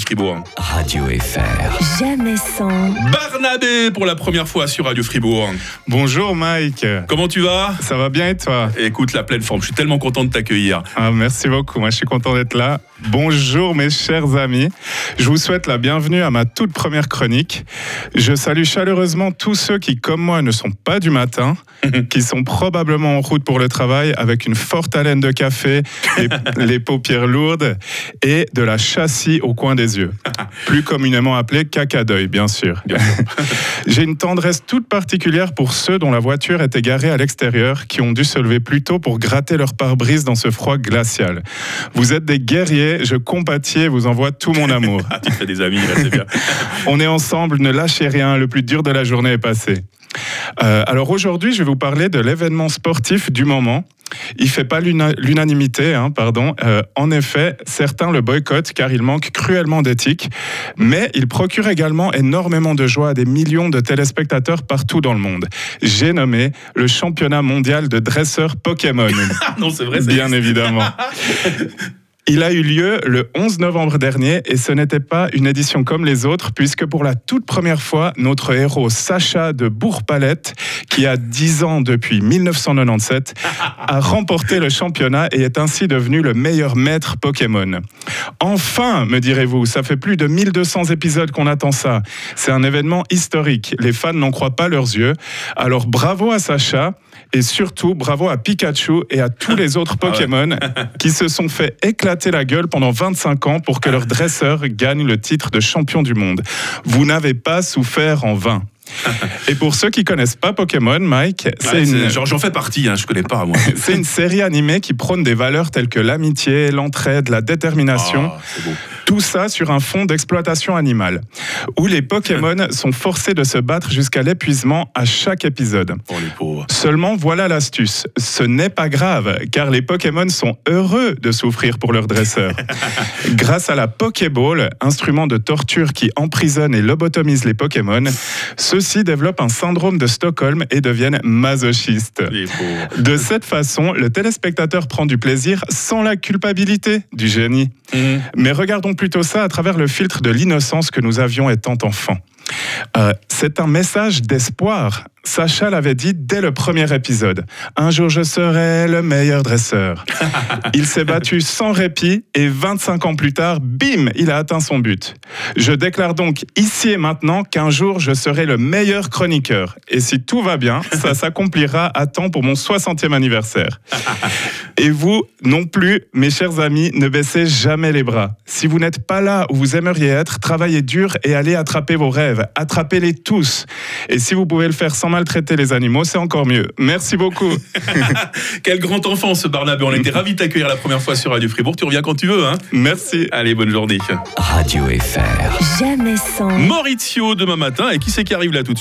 Fribourg. Radio FR. Jamais sans. Barnabé pour la première fois sur Radio Fribourg. Bonjour Mike. Comment tu vas? Ça va bien et toi? Écoute, la pleine forme. Je suis tellement content de t'accueillir. ah, Merci beaucoup. Moi, je suis content d'être là. Bonjour mes chers amis. Je vous souhaite la bienvenue à ma toute première chronique. Je salue chaleureusement tous ceux qui, comme moi, ne sont pas du matin, qui sont probablement en route pour le travail avec une forte haleine de café, et les paupières lourdes et de la châssis au coin des yeux. Plus communément appelé caca d'œil, bien sûr. J'ai une tendresse toute particulière pour ceux dont la voiture est égarée à l'extérieur, qui ont dû se lever plus tôt pour gratter leur pare-brise dans ce froid glacial. Vous êtes des guerriers, je compatis et vous envoie tout mon amour. Ah, tu te fais des amis, là, c'est bien. On est ensemble, ne lâchez rien, le plus dur de la journée est passé. Euh, alors aujourd'hui, je vais vous parler de l'événement sportif du moment. Il fait pas l'una- l'unanimité, hein, pardon. Euh, en effet, certains le boycottent car il manque cruellement d'éthique, mais il procure également énormément de joie à des millions de téléspectateurs partout dans le monde. J'ai nommé le championnat mondial de dresseurs Pokémon. Non, c'est vrai, c'est Bien évidemment. Il a eu lieu le 11 novembre dernier et ce n'était pas une édition comme les autres puisque pour la toute première fois, notre héros Sacha de Bourg-Palette, qui a 10 ans depuis 1997, a remporté le championnat et est ainsi devenu le meilleur maître Pokémon. Enfin, me direz-vous, ça fait plus de 1200 épisodes qu'on attend ça. C'est un événement historique. Les fans n'en croient pas leurs yeux. Alors bravo à Sacha et surtout bravo à Pikachu et à tous les autres Ah ouais. Pokémon qui se sont fait éclater la gueule pendant 25 ans pour que leur dresseur gagne le titre de champion du monde. Vous n'avez pas souffert en vain. Et pour ceux qui connaissent pas Pokémon, Mike, c'est Ouais, une, J'en fais partie, hein, je connais pas, moi. c'est une série animée qui prône des valeurs telles que l'amitié, l'entraide, la détermination. Ah. Tout ça sur un fond d'exploitation animale, où les Pokémon sont forcés de se battre jusqu'à l'épuisement à chaque épisode. Pour les pauvres. Seulement, voilà l'astuce. Ce n'est pas grave, car les Pokémon sont heureux de souffrir pour leur dresseur. Grâce à la Pokéball, instrument de torture qui emprisonne et lobotomise les Pokémon, ceux-ci développent un syndrome de Stockholm et deviennent masochistes. De cette façon, le téléspectateur prend du plaisir sans la culpabilité du génie. Mhm. Mais regardons plutôt ça à travers le filtre de l'innocence que nous avions étant enfants. Euh, c'est un message d'espoir. Sacha l'avait dit dès le premier épisode. Un jour je serai le meilleur dresseur. Il s'est battu sans répit et 25 ans plus tard, bim, il a atteint son but. Je déclare donc ici et maintenant qu'un jour je serai le meilleur chroniqueur. Et si tout va bien, ça s'accomplira à temps pour mon 60e anniversaire. Et vous non plus, mes chers amis, ne baissez jamais les bras. Si vous n'êtes pas là où vous aimeriez être, travaillez dur et allez attraper vos rêves. Attrapez-les tous. Et si vous pouvez le faire sans maltraiter les animaux, c'est encore mieux. Merci beaucoup. Quel grand enfant, ce Barnabé. On était ravis de t'accueillir la première fois sur Radio Fribourg. Tu reviens quand tu veux, hein Merci. Allez, bonne journée. Radio FR. Jamais sans. Maurizio demain matin. Et qui c'est qui arrive là tout de suite?